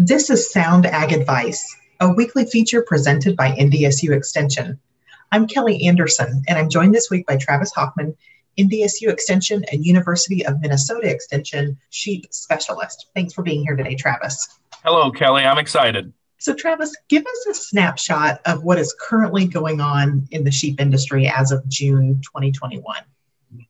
This is Sound Ag Advice, a weekly feature presented by NDSU Extension. I'm Kelly Anderson, and I'm joined this week by Travis Hoffman, NDSU Extension and University of Minnesota Extension sheep specialist. Thanks for being here today, Travis. Hello, Kelly. I'm excited. So, Travis, give us a snapshot of what is currently going on in the sheep industry as of June 2021.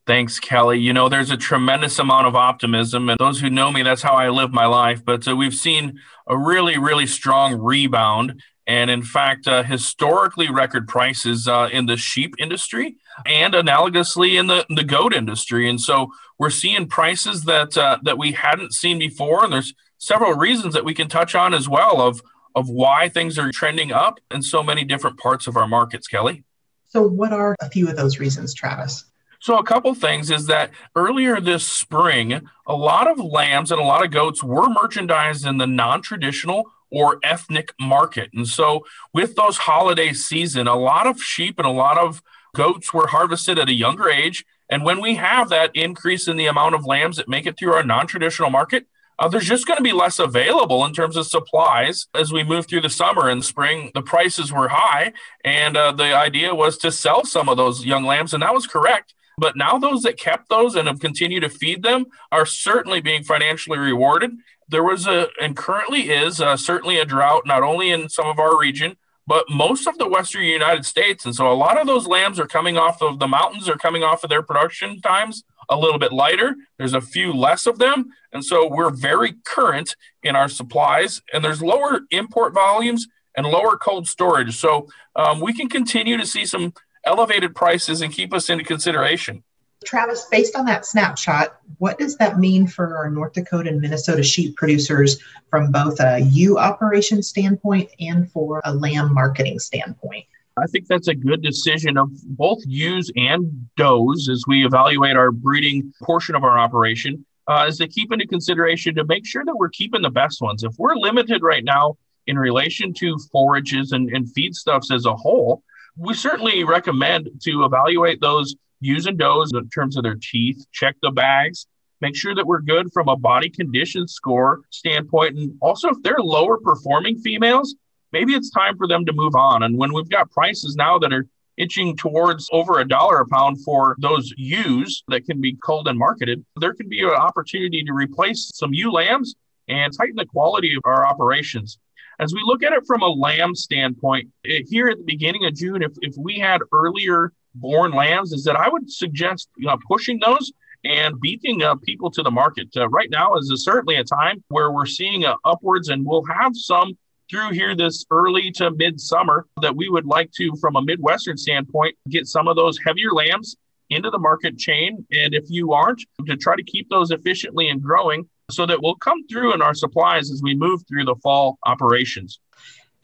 Thanks, Kelly. You know, there's a tremendous amount of optimism, and those who know me, that's how I live my life. But uh, we've seen a really, really strong rebound, and in fact, uh, historically record prices uh, in the sheep industry and analogously in the, the goat industry. And so we're seeing prices that uh, that we hadn't seen before, and there's several reasons that we can touch on as well of of why things are trending up in so many different parts of our markets, Kelly. So, what are a few of those reasons, Travis? So, a couple things is that earlier this spring, a lot of lambs and a lot of goats were merchandised in the non traditional or ethnic market. And so, with those holiday season, a lot of sheep and a lot of goats were harvested at a younger age. And when we have that increase in the amount of lambs that make it through our non traditional market, uh, there's just going to be less available in terms of supplies as we move through the summer and spring. The prices were high, and uh, the idea was to sell some of those young lambs, and that was correct. But now those that kept those and have continued to feed them are certainly being financially rewarded. There was a, and currently is uh, certainly a drought, not only in some of our region, but most of the western United States. And so a lot of those lambs are coming off of the mountains, are coming off of their production times a little bit lighter. There's a few less of them. And so we're very current in our supplies, and there's lower import volumes and lower cold storage. So um, we can continue to see some elevated prices and keep us into consideration. Travis, based on that snapshot, what does that mean for our North Dakota and Minnesota sheep producers from both a ewe operation standpoint and for a lamb marketing standpoint? I think that's a good decision of both ewes and does as we evaluate our breeding portion of our operation, uh, is to keep into consideration to make sure that we're keeping the best ones. If we're limited right now in relation to forages and, and feedstuffs as a whole, we certainly recommend to evaluate those ewes and does in terms of their teeth, check the bags, make sure that we're good from a body condition score standpoint. And also, if they're lower performing females, maybe it's time for them to move on. And when we've got prices now that are itching towards over a dollar a pound for those ewes that can be culled and marketed, there can be an opportunity to replace some ewe lambs and tighten the quality of our operations. As we look at it from a lamb standpoint, eh, here at the beginning of June, if, if we had earlier born lambs, is that I would suggest you know, pushing those and beating uh, people to the market. Uh, right now is a, certainly a time where we're seeing uh, upwards, and we'll have some through here this early to midsummer that we would like to, from a Midwestern standpoint, get some of those heavier lambs into the market chain. And if you aren't, to try to keep those efficiently and growing so that we'll come through in our supplies as we move through the fall operations.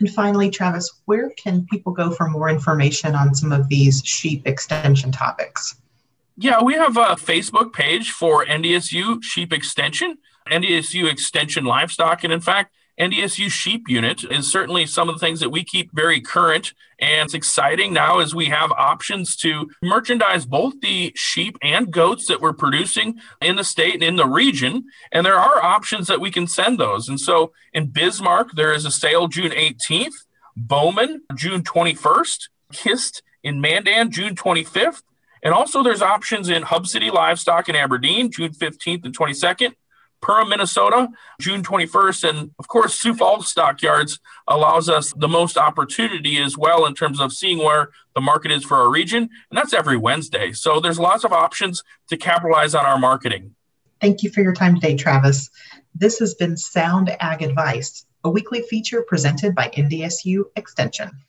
And finally, Travis, where can people go for more information on some of these sheep extension topics? Yeah, we have a Facebook page for NDSU Sheep Extension, NDSU Extension Livestock. And in fact, NDSU sheep unit is certainly some of the things that we keep very current. And it's exciting now as we have options to merchandise both the sheep and goats that we're producing in the state and in the region. And there are options that we can send those. And so in Bismarck, there is a sale June 18th, Bowman, June 21st, Kist in Mandan, June 25th. And also, there's options in Hub City Livestock in Aberdeen, June 15th and 22nd. Perham, Minnesota, June 21st. And of course, Sioux Falls Stockyards allows us the most opportunity as well in terms of seeing where the market is for our region. And that's every Wednesday. So there's lots of options to capitalize on our marketing. Thank you for your time today, Travis. This has been Sound Ag Advice, a weekly feature presented by NDSU Extension.